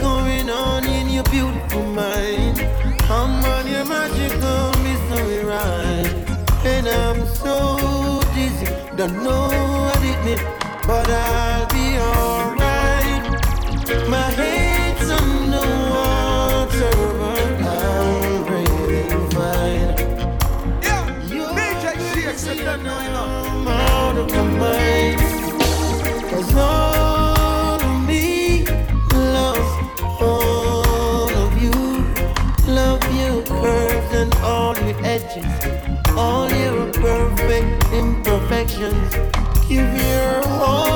going on in your beautiful mind? I'm on your magical mystery ride, and I'm so dizzy, don't know what it means, but I. Give your all.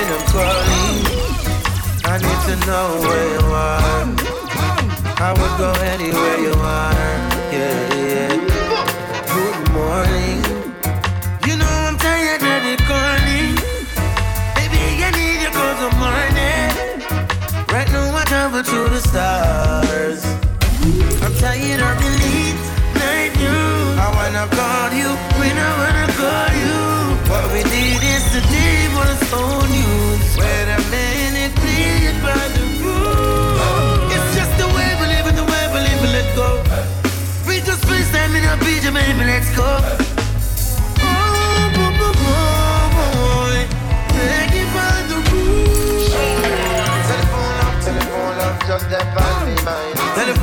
when I'm calling. I need to know where you are. I would go anywhere you are. Yeah, yeah. Good morning. You know I'm tired of the calling. Baby, I need you cause the morning. Right now I travel to the stars. I'm tired of the late night news. I wanna call you when I wanna call you. What we did is the table is on you. When a man is played by the rules. It's just the way we live and the way we live and let go. We just please stand in a and maybe let's go.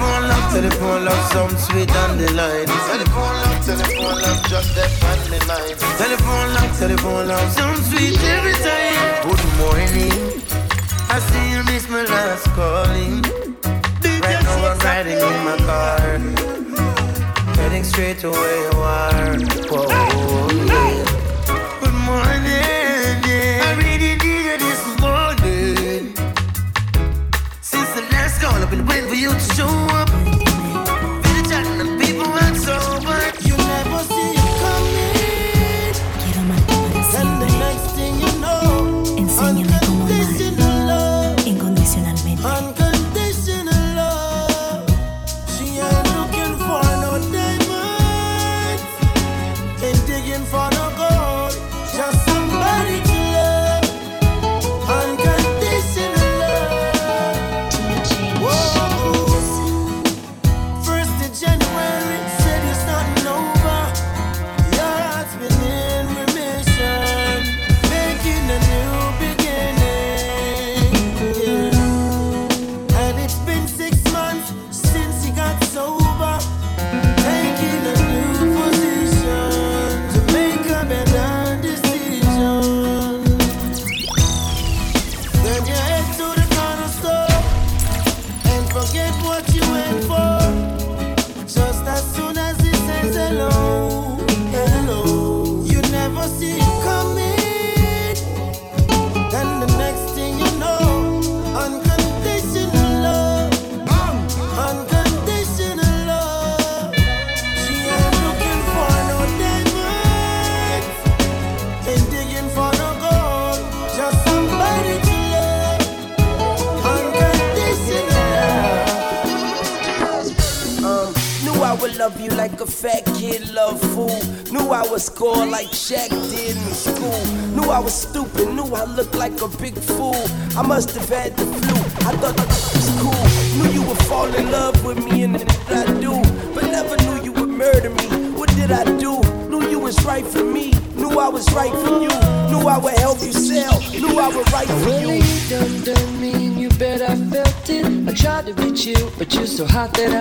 telephone love, telephone love, some sweet dandelion. Telephone love, telephone love, just that on me mind. Telephone love, telephone love, some sweet every time. Good morning, I see you miss my last calling. Right now I'm riding in my car, heading straight to where you are. Whoa, yeah. Good morning, yeah. I really need you this morning. Since the last call, I've been waiting for you to show up. hacer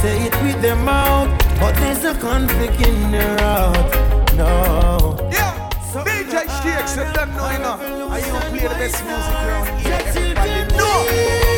say it with their mouth, but there's a conflict in their heart. No. Yeah. So DJ Sticks, let them know enough. I Are you play the best music around here? Everybody No.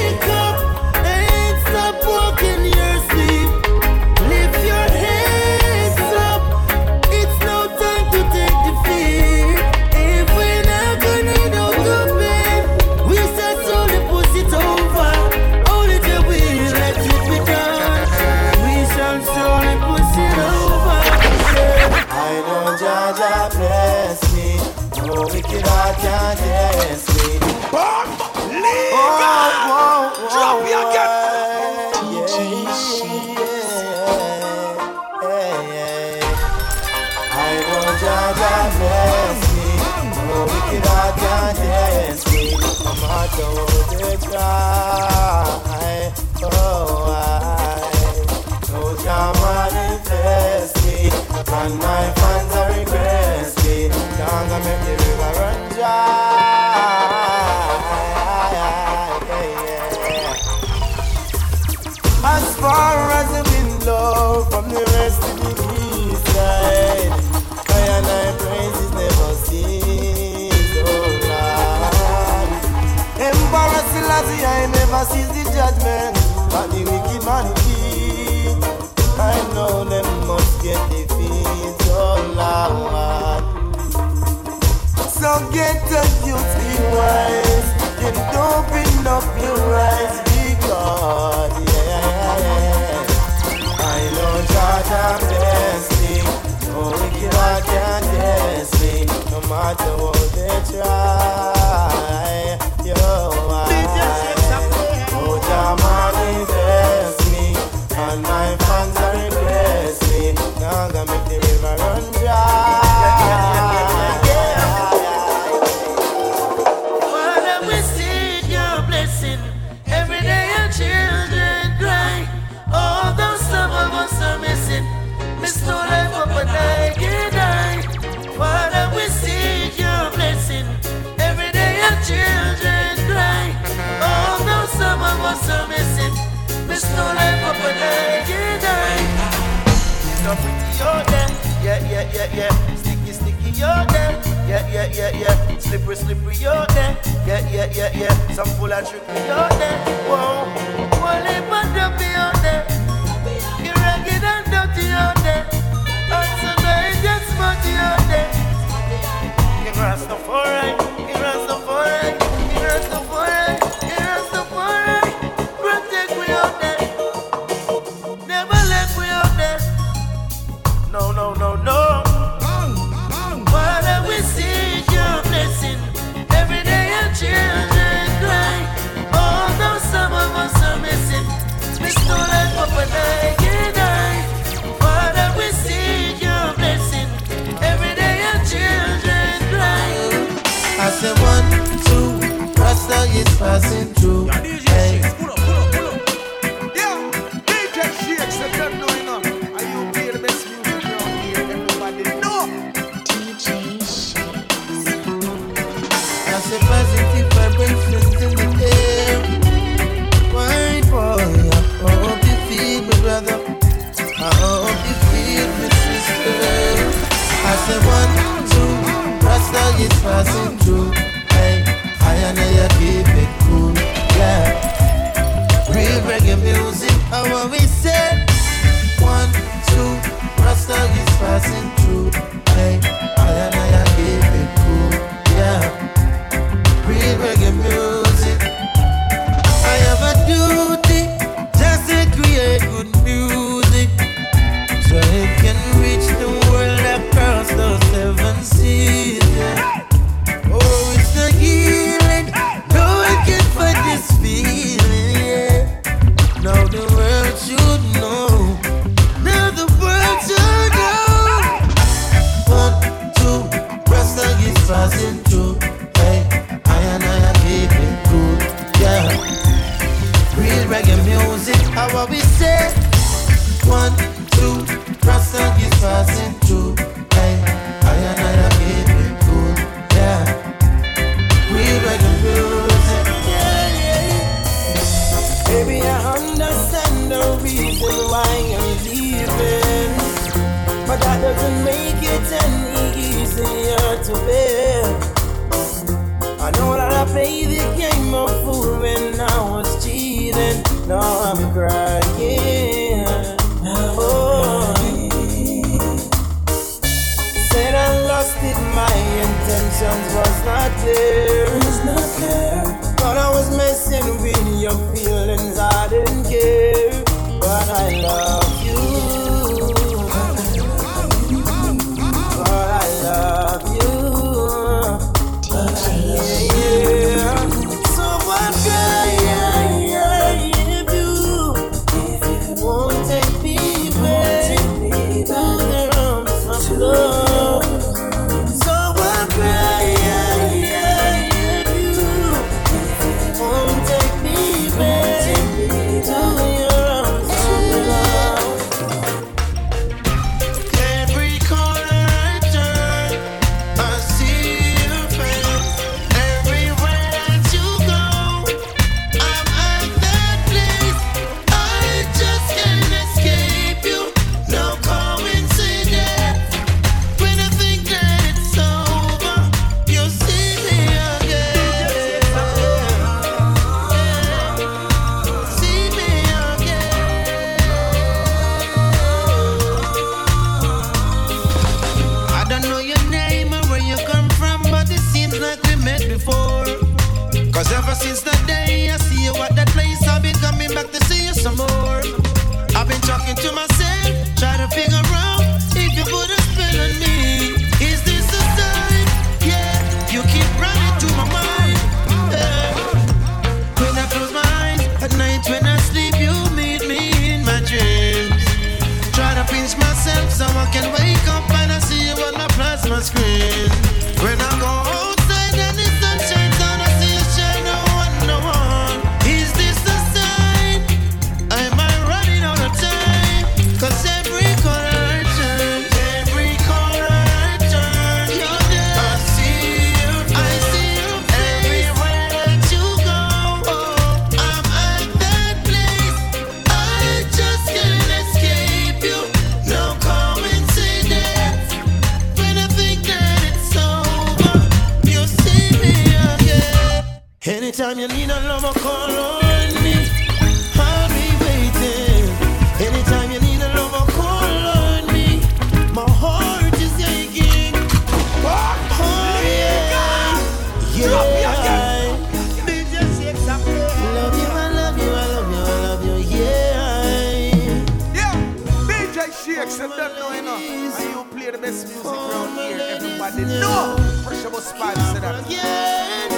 Yeah,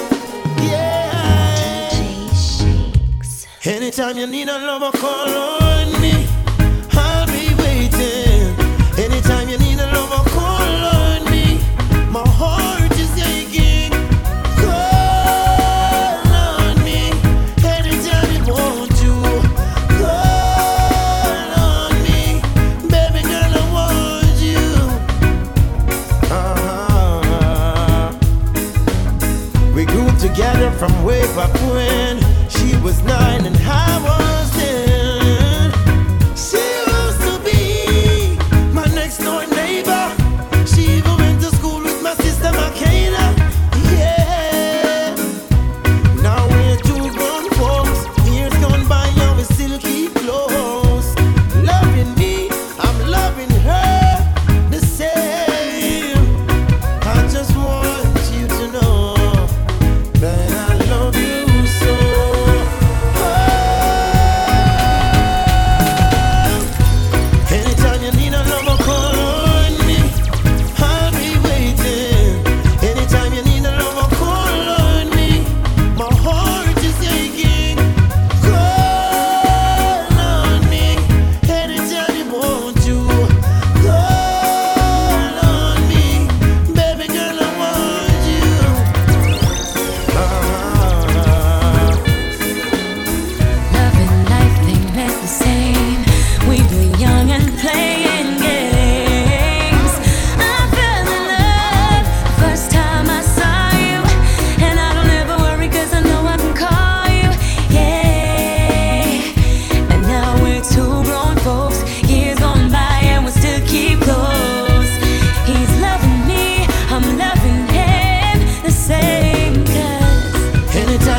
yeah. Anytime you need a lover, call on.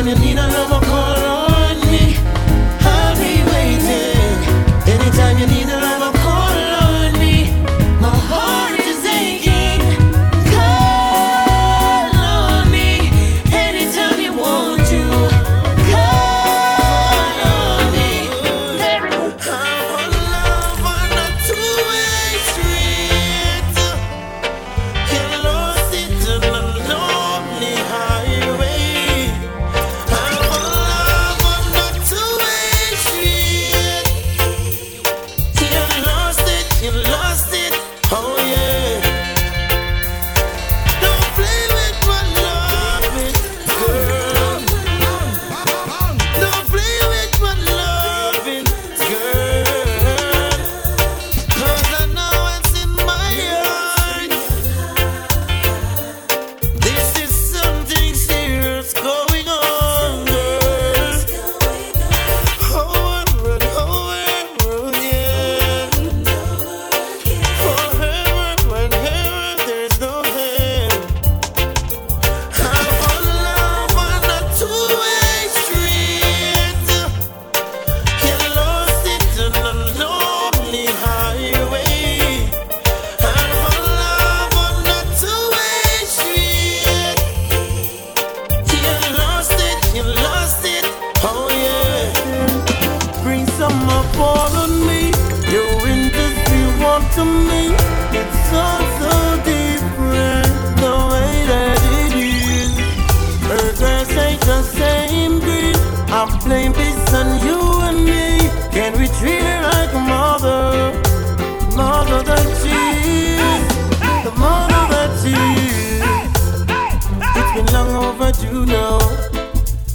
you need a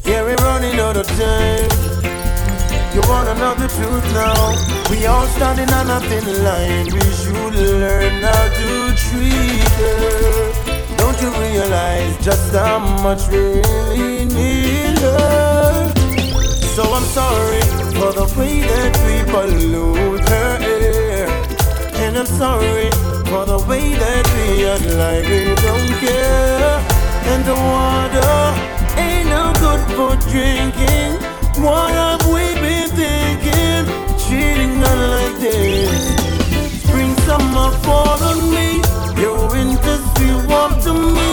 Yeah, we're running out of time. You wanna know the truth now? We all standing on a thin line. We should learn how to treat her. Don't you realize just how much we really need her? So I'm sorry for the way that we pollute her air, and I'm sorry for the way that we act like we don't care. And the water Ain't no good for drinking. What have we been thinking? Cheating on like this. Spring, summer, fall on me. Your winter's be warm to me.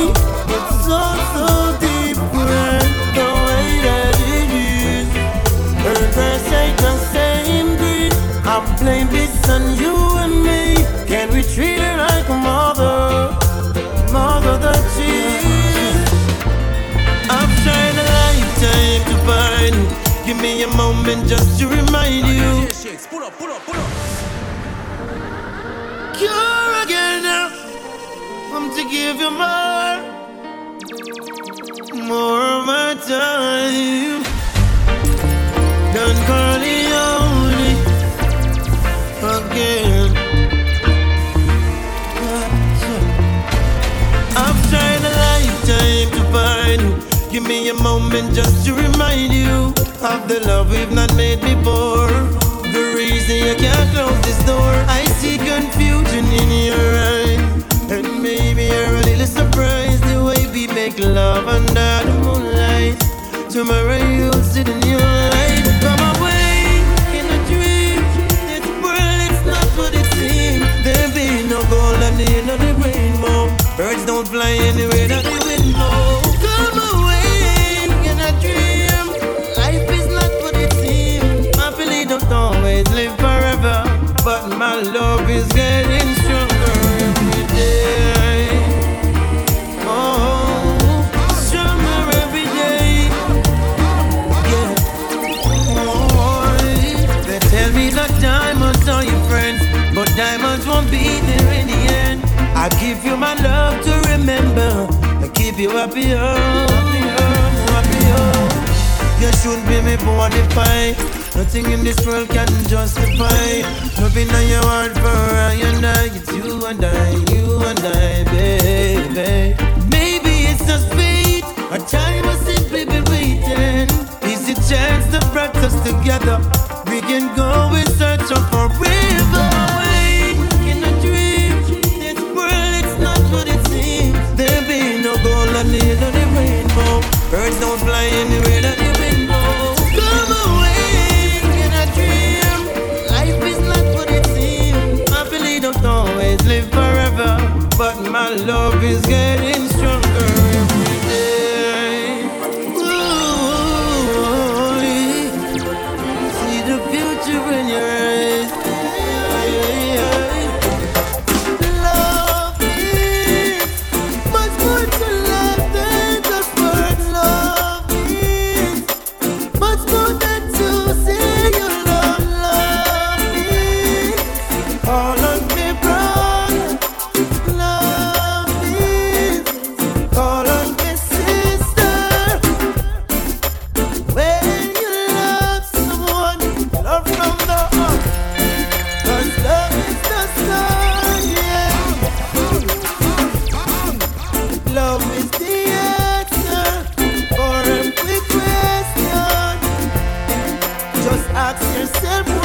It's so, so different the way that it is. Earth and shade the same breed. I blame this on you and me. Can we treat it like a mother? Give me a moment just to remind you. Pull up, pull up, pull up. Cure again now. I'm to give you more. More of my time. Don Corleon again. I've tried a lifetime to find you. Give me a moment just to remind you of the love we've not made before. The reason you can't close this door. I see confusion in your eyes. And maybe you're a little surprised the way we make love under the moonlight. Tomorrow you'll sit in your light. Come away in a dream. This world it's not what it seems. There be no gold at the end of the rainbow. Birds don't fly anywhere my love is getting stronger every day. Oh, stronger every day. Yeah. Oh, they tell me that diamonds are your friends, but diamonds won't be there in the end. I give you my love to remember and keep you happy, oh, happy, oh. You should be me body pie. Nothing in this world can justify. Loving on your heart for I and I It's you and I, you and I, baby. Maybe it's just fate. A time has simply been waiting. Is a chance to practice together? We can go in search of forever away In a dream But my love is getting stronger ask yourself.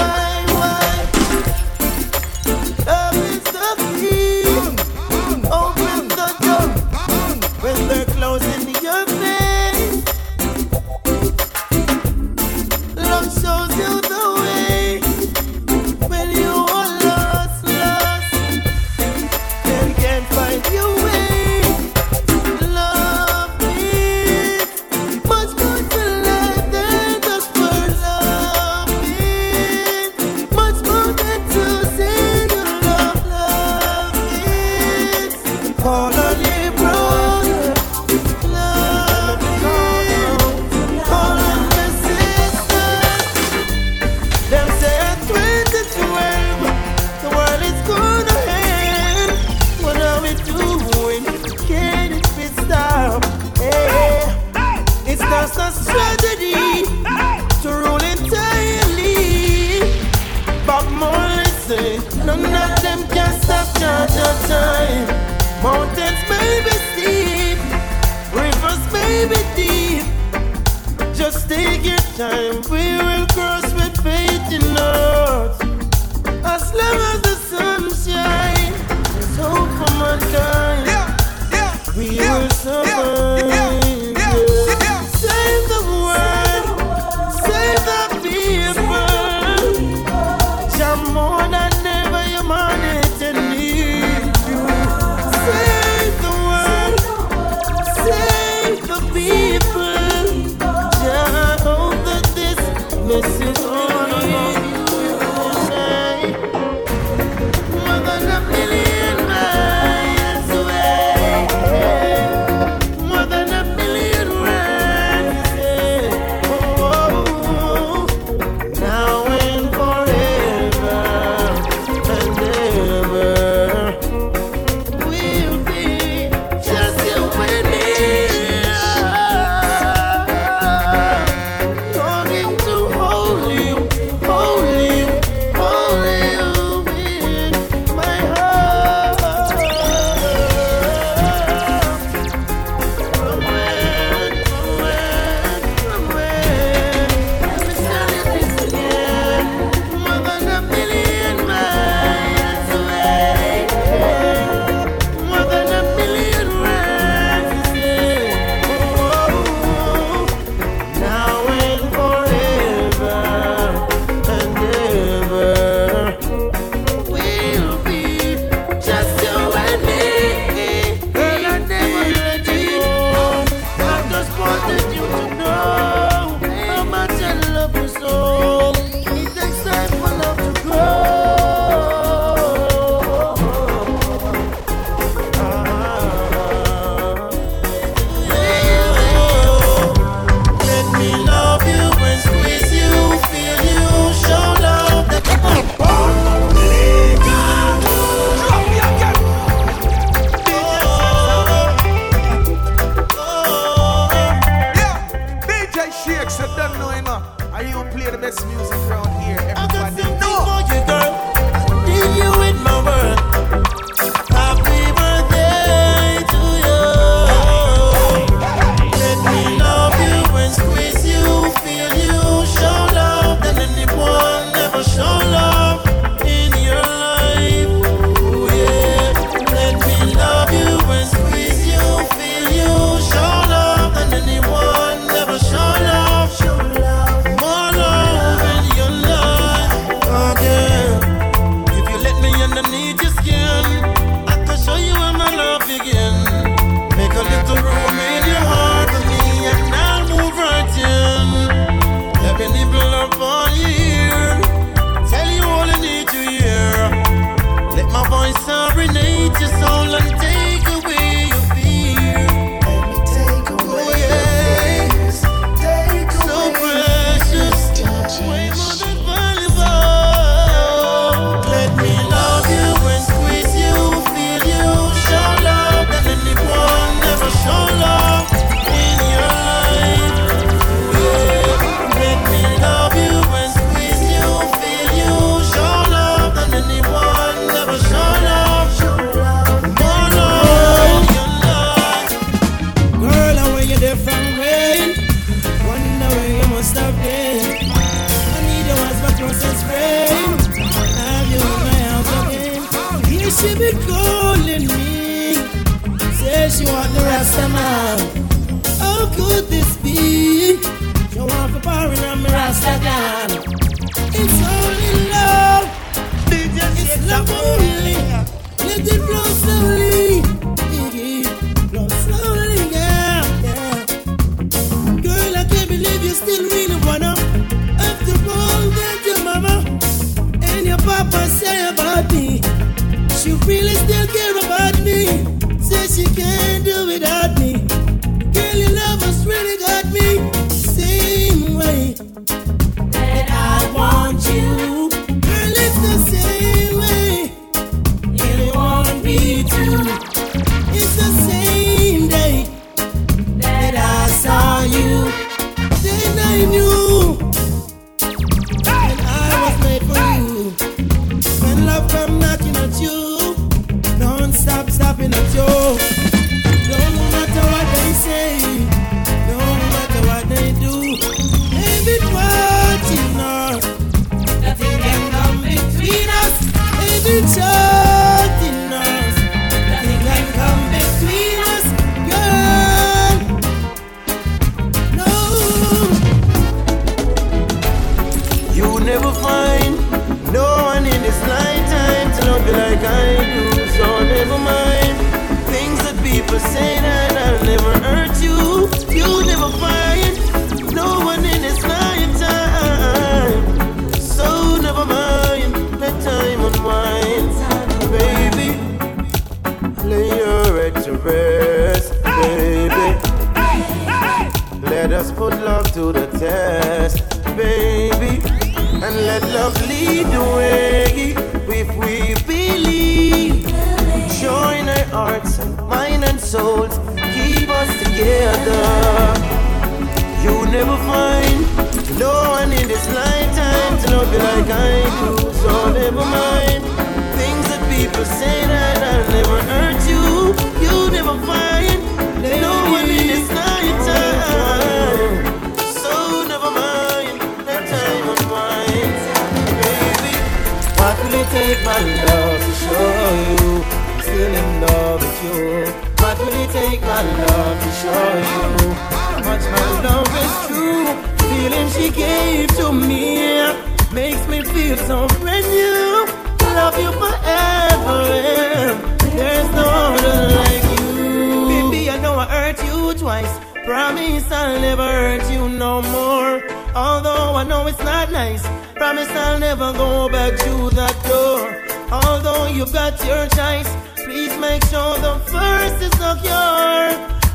make sure the first is secure.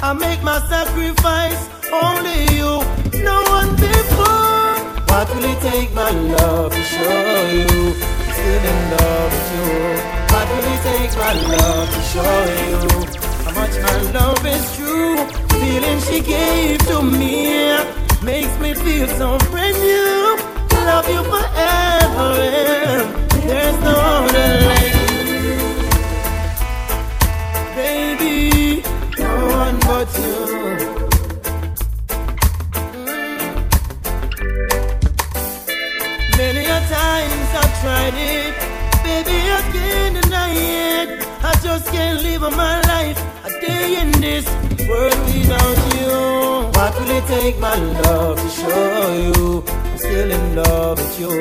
I make my sacrifice, only you, no one before. What will it take, my love, to show you still in love with you? What will it take, my love, to show you how much my love is true? The feeling she gave to me makes me feel so brand new. Love you forever, there's no other. just can't live my life a day in this world without you. What will it take, my love, to show you I'm still in love with you?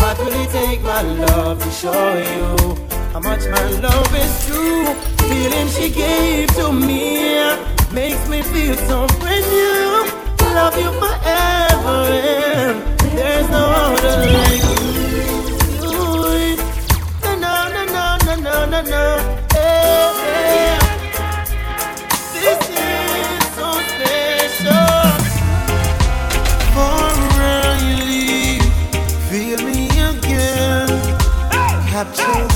What will it take, my love, to show you how much my love is true? The feeling she gave to me makes me feel so brand new. Love you forever, and there's no other like you. No, no, no, no, no, no, no. Hey.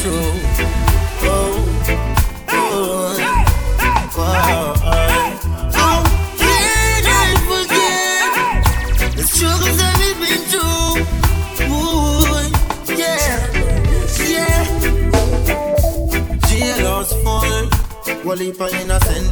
Through. Oh, oh, oh, How can I forget the struggles that we've been through? Ooh, yeah, yeah. Jailhouse full, one heap of innocent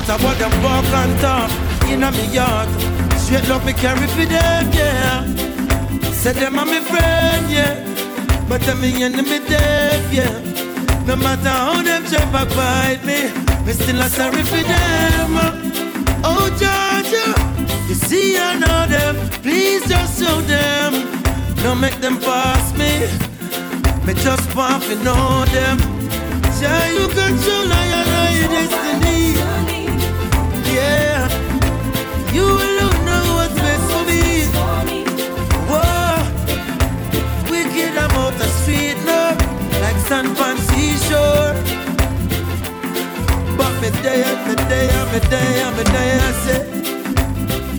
matter what them walk and talk in a me yard, straight love me carry for them, yeah. Say them are my friend, yeah. But them me enemy dead, yeah. No matter how them try fight me, me still a sorry for them. Oh Georgia, you see I know them. Please just show them. Don't make them pass me. Me just want to know them. Say you control your destiny. Yeah, you alone know what's best for me. Out the street now, like San Francisco. But I say,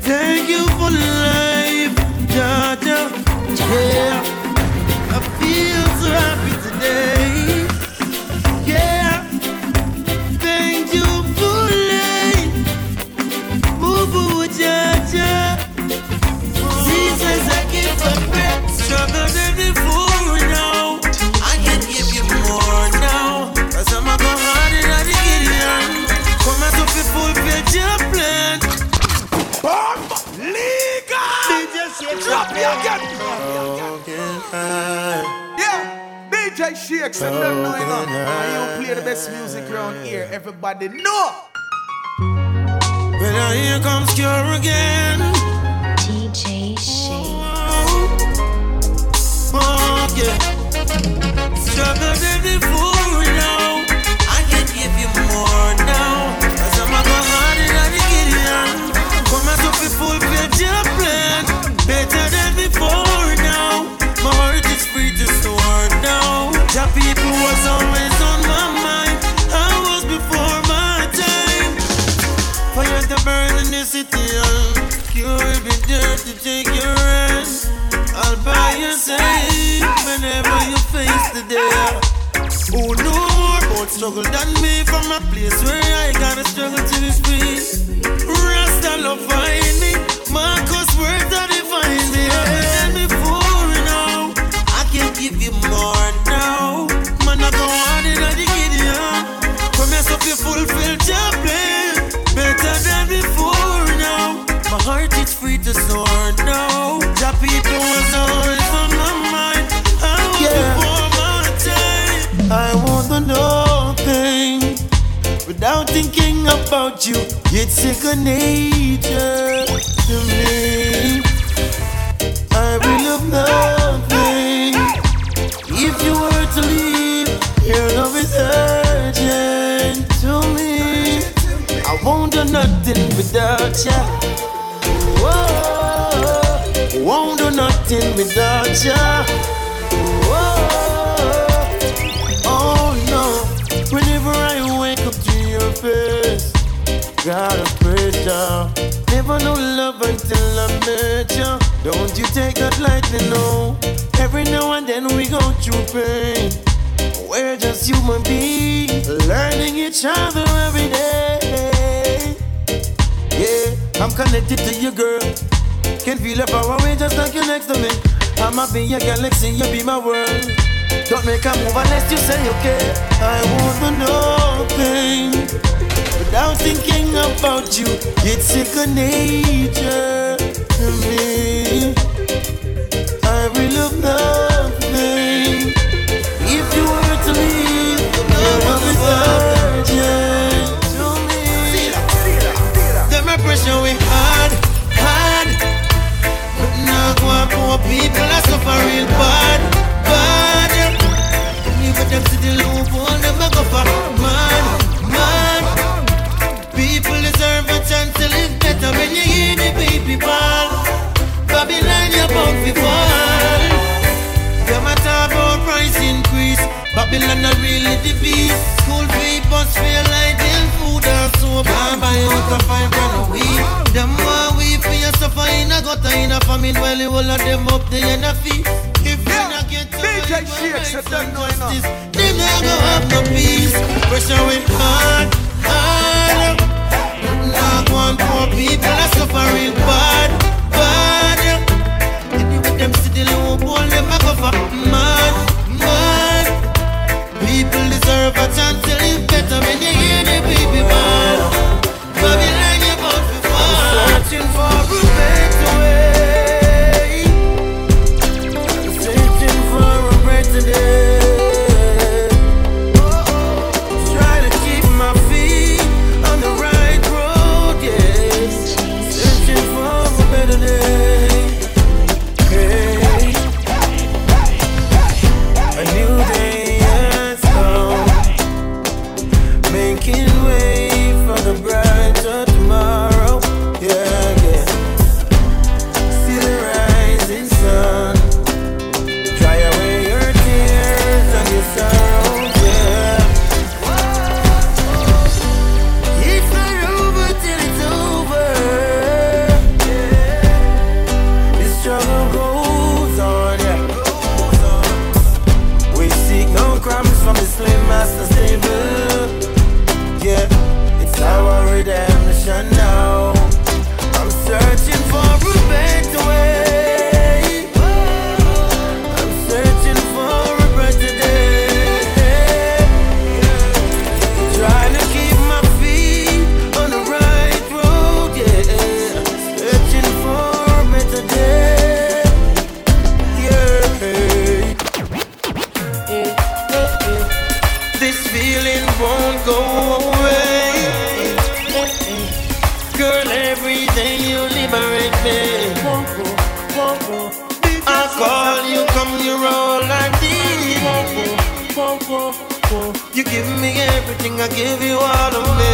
thank you for life. Yeah, I feel so happy today. I can give you more now. Cause I'm a go hard in the Gideon. Come and to fulfill your plan. Bomb legal. Drop me again. Yeah. DJ Shakes and them know you know. And you play the best music around here. Everybody know. When I hear comes Cure again. DJ Shake. Yeah. Stronger than before now. I can give you more now. Cause I'm a go hard in the Gideon. Come and to fulfill your plan. Better than before now. My heart is free to soar now. Your people was always on my mind. I was before my time. Fire to burn in the city. You will be there to take your rest. I'll by your side whenever you face the day. Who know more about struggle than me from a place where I gotta struggle to be free? Rasta love find me, Marcus words that define me. It's second nature to me. I will love nothing if you were to leave. Your love is urgent to me. I won't do nothing without ya. Whoa, won't do nothing without ya. Gotta praise ya. Never know love until I met ya. Don't you take that lightly, no. Every now and then we go through pain. We're just human beings, learning each other every day. Yeah, I'm connected to you, girl. Can feel your power when just like you next to me. I'ma be your galaxy, you be my world. Don't make a move unless you say okay. I wanna know pain without thinking about you. It's second nature to me. I will look nothing if you were to leave. I will be virgin to me. Them a pressure we hard, hard. But now go poor people are suffering bad, bad. Even them see the loophole, them a go for when you hear the baby ball. Babylon, you're bound to fall. Them a talk about price increase. Babylon not really the beast. School fee, bus fare, lighting, food and soap. Can't buy out a five grand a week. Them want we for your suffer in a gutter in a famine while you all of them up there in a feast. If you not get to DJ Shakes, you don't know enough. Them not go have no peace. Pressure with hard, hard. Now go on poor people are suffering bad, bad. Anyway, them see the loophole, them a go for mad, mad. People deserve a chance to live better when you hear the baby ball. Babylon, you're about to fall. Searching for This feeling won't go away. Girl, every day you liberate me. I call you, come you roll like this. You give me everything, I give you all of me.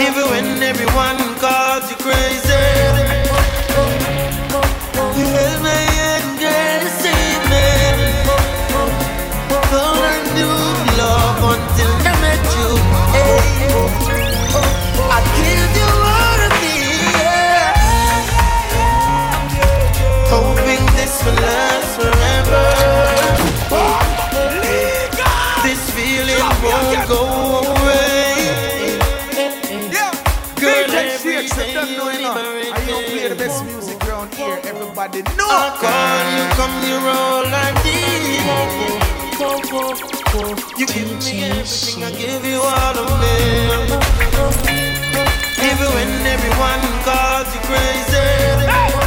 Even when everyone calls you crazy. Everybody I call you, come you roll like this. You give me everything, I give you all of me. Even when everyone calls you crazy. You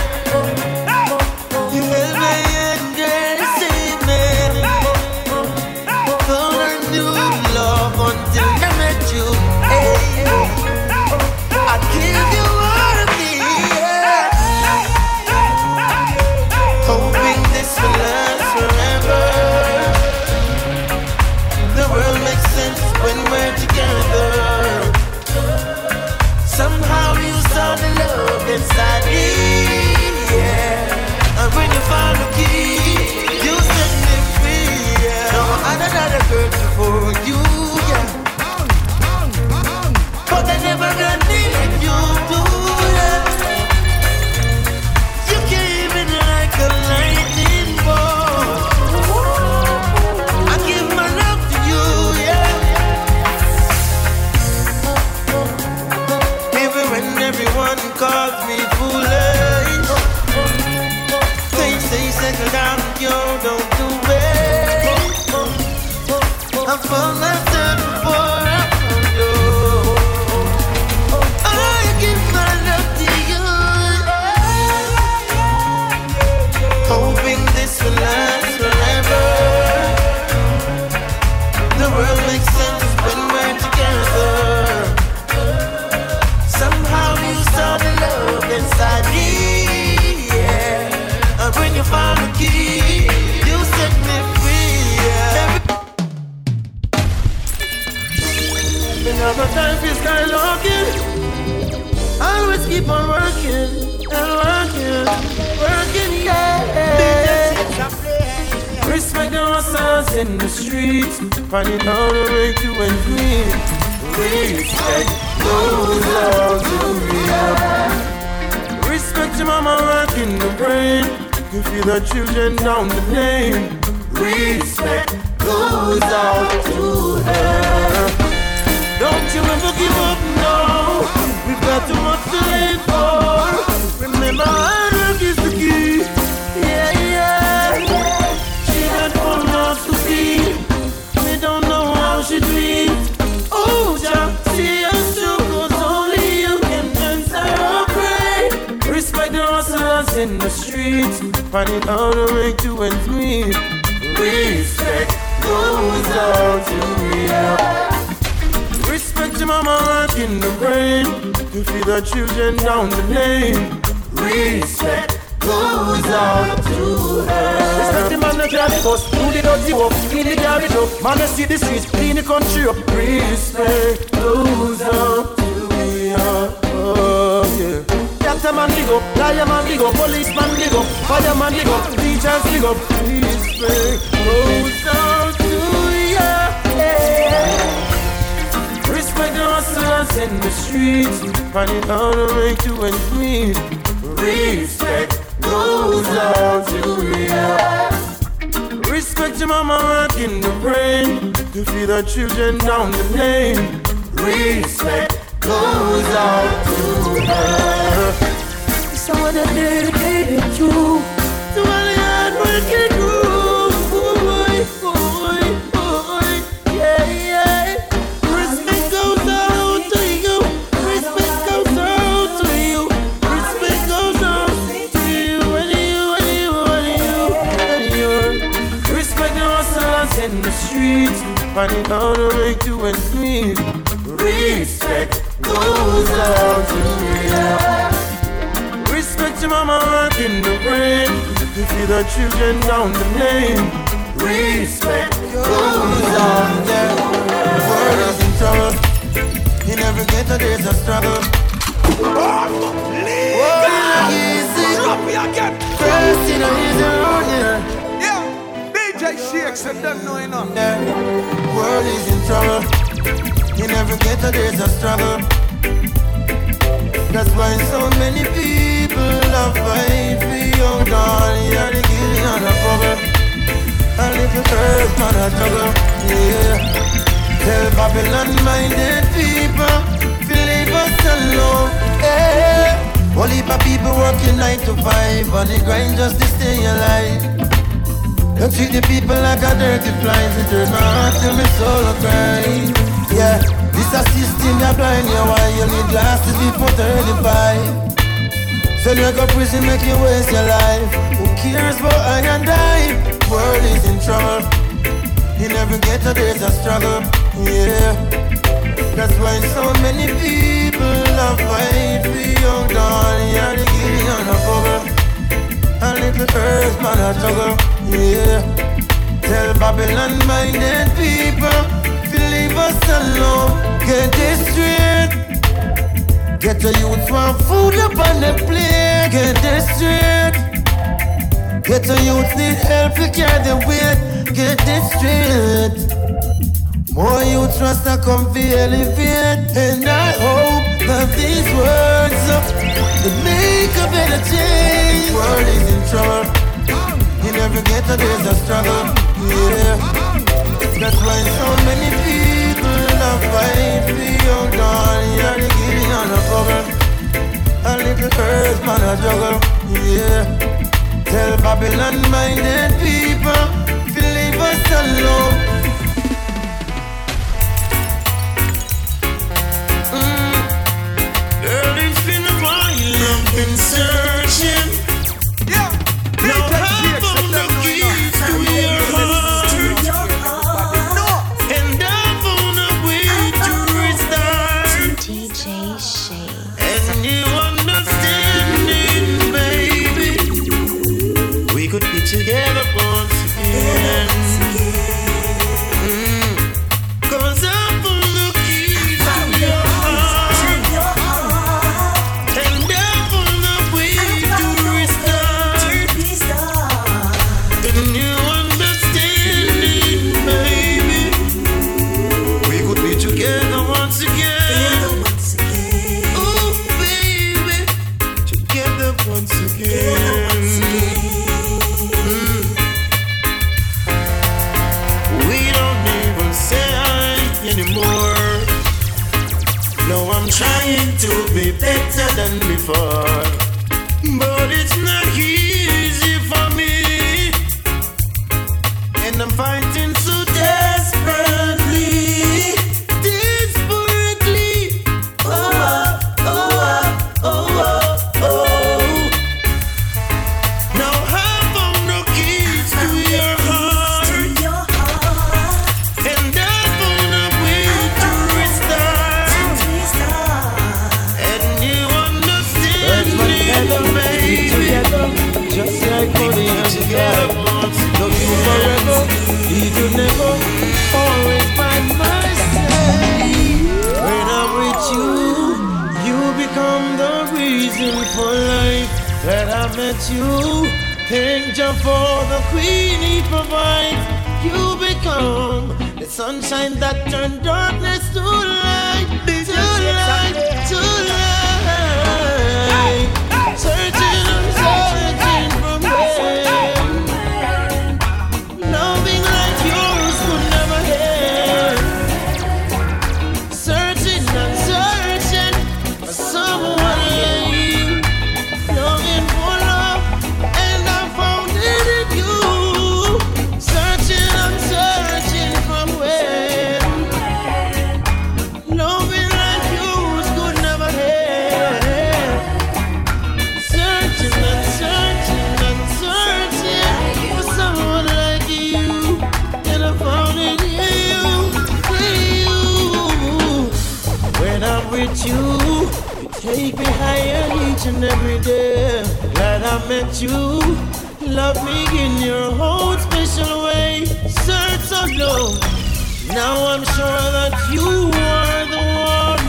the country up. Respect out to her. Oh, yeah. Doctor man big up, liar man big up, policeman big up, fireman big up, teachers big up. Respect goes out to ya. Yeah. Respect the hustlers in the streets, finding out a way to ends meet. Respect goes out to real. Respect your mama working the brain. to feed the children down the lane. Respect goes out to her. Someone that dedicated you to all the hard working streets. Finding out a way to ends meet. Respect goes out to you. Respect your mama rocking the brain. You feel the children down the lane. Respect goes out there. The world is in trouble. In every ghetto there's a struggle. World is easy. Drop me again. First in a easy road here. DJ Shakes and them know enough. World is in trouble. In every ghetto there's a struggle. That's why so many people are fight for young darling and the guilty and the bubble. A little earth man a juggle, yeah. Tell Babylon minded people to leave us alone. Whole heap of people working nine to five on the grind just to stay alive. Don't treat the people like a dirty flies. It hurt my heart till my soul cry. Yeah, this a system that blind you why you need glasses before 35. Send you go prison, make you waste your life. Who cares about I and I? World is in trouble. In every ghetto there's a struggle. Yeah, that's why so many people are fight for young darling little earth man a juggle, yeah. Tell Babylon minded people to leave us alone. Get this straight. Get the youth from food up on the plate. Get this straight. Get the youth need help to carry the weight. Get this straight. More youth trust to come to elevate. And I hope of these words uh, up make a better change. The world is in trouble. In every ghetto there's a struggle. Yeah. That's why so many people are fighting for your God. You're the giving on a problem. A little curse, man, a juggle. Yeah. Tell Babylon minded people to leave us alone. been searching. Yeah. No take me higher each and every day. Glad I met you. Love me in your own special way. Search of love. Now I'm sure that you are the one.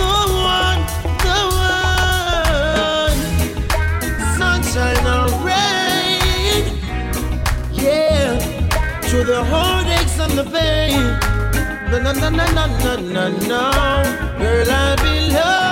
The one, the one. Sunshine or rain. Yeah. Through the heartaches and the pain. No, no, no, no, no, no, no. Girl, I be loved.